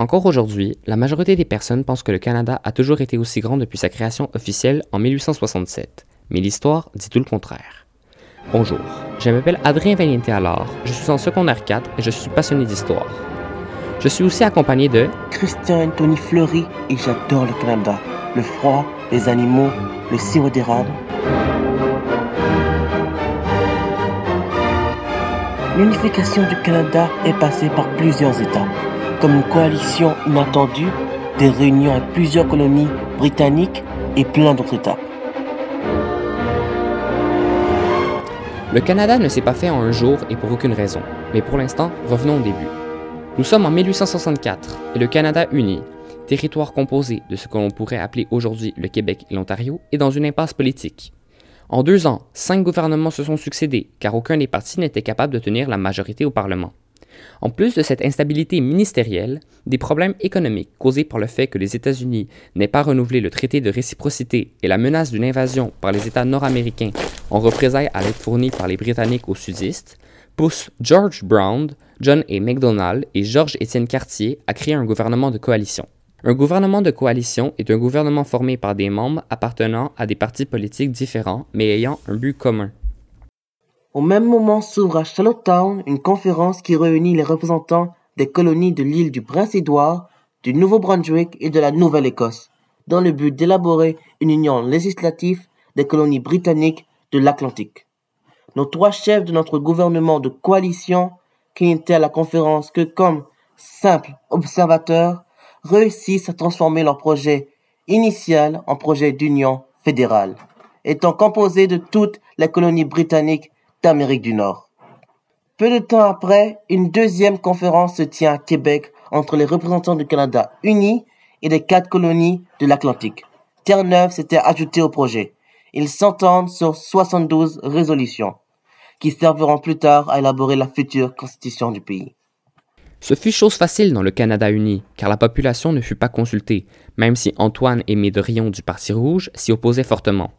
Encore aujourd'hui, la majorité des personnes pensent que le Canada a toujours été aussi grand depuis sa création officielle en 1867, mais l'histoire dit tout le contraire. Bonjour, je m'appelle Adrien Valiente alors, je suis en secondaire 4 et je suis passionné d'histoire. Je suis aussi accompagné de Christian Anthony Fleury et j'adore le Canada. Le froid, les animaux, le sirop d'érable. L'unification du Canada est passée par plusieurs étapes, comme une coalition inattendue, des réunions avec plusieurs colonies britanniques et plein d'autres étapes. Le Canada ne s'est pas fait en un jour et pour aucune raison, mais pour l'instant, revenons au début. Nous sommes en 1864 et le Canada uni, territoire composé de ce que l'on pourrait appeler aujourd'hui le Québec et l'Ontario, est dans une impasse politique. En deux ans, cinq gouvernements se sont succédés, car aucun des partis n'était capable de tenir la majorité au Parlement. En plus de cette instabilité ministérielle, des problèmes économiques causés par le fait que les États-Unis n'aient pas renouvelé le traité de réciprocité et la menace d'une invasion par les États nord-américains en représailles à l'aide fournie par les Britanniques aux sudistes, poussent George Brown, John A. MacDonald et Georges Étienne Cartier à créer un gouvernement de coalition. Un gouvernement de coalition est un gouvernement formé par des membres appartenant à des partis politiques différents mais ayant un but commun. Au même moment s'ouvre à Charlottetown une conférence qui réunit les représentants des colonies de l'île du Prince-Édouard, du Nouveau-Brunswick et de la Nouvelle-Écosse, dans le but d'élaborer une union législative des colonies britanniques de l'Atlantique. Nos trois chefs de notre gouvernement de coalition, qui n'étaient à la conférence que comme simples observateurs, réussissent à transformer leur projet initial en projet d'union fédérale, étant composé de toutes les colonies britanniques d'Amérique du Nord. Peu de temps après, une deuxième conférence se tient à Québec entre les représentants du Canada uni et des quatre colonies de l'Atlantique. Terre-Neuve s'était ajouté au projet. Ils s'entendent sur 72 résolutions, qui serviront plus tard à élaborer la future constitution du pays. Ce fut chose facile dans le Canada uni, car la population ne fut pas consultée, même si Antoine Aimé de Rion du Parti rouge s'y opposait fortement.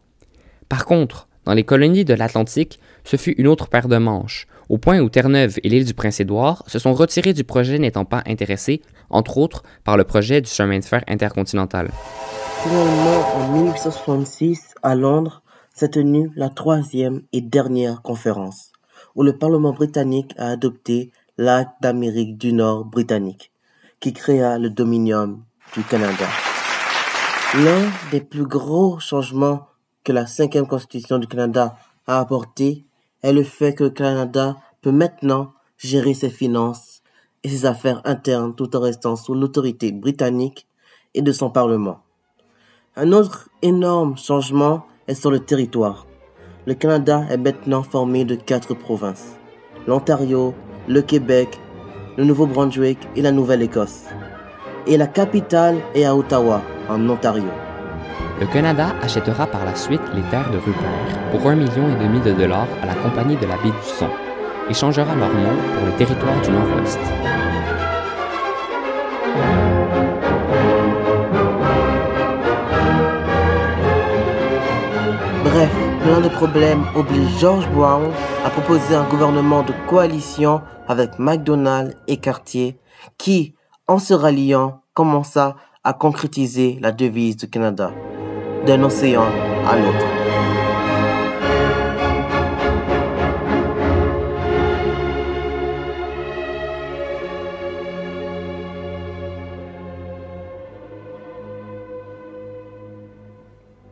Par contre, dans les colonies de l'Atlantique, ce fut une autre paire de manches, au point où Terre-Neuve et l'île du Prince-Édouard se sont retirés du projet n'étant pas intéressés, entre autres, par le projet du chemin de fer intercontinental. Finalement, en 1866, à Londres, s'est tenue la troisième et dernière conférence, où le Parlement britannique a adopté l'acte d'Amérique du Nord britannique, qui créa le Dominion du Canada. L'un des plus gros changements que la cinquième constitution du Canada a apporté est le fait que le Canada peut maintenant gérer ses finances et ses affaires internes tout en restant sous l'autorité britannique et de son Parlement. Un autre énorme changement est sur le territoire. Le Canada est maintenant formé de quatre provinces. L'Ontario, le Québec, le Nouveau-Brunswick et la Nouvelle-Écosse. Et la capitale est à Ottawa, en Ontario. Le Canada achètera par la suite les terres de Rupert pour un million et demi de dollars à la Compagnie de la baie du Son et changera leur nom pour les territoires du Nord-Ouest. Bref, plein de problèmes obligent George Brown à proposer un gouvernement de coalition avec MacDonald et Cartier qui, en se ralliant, commença à concrétiser la devise du Canada, d'un océan à l'autre.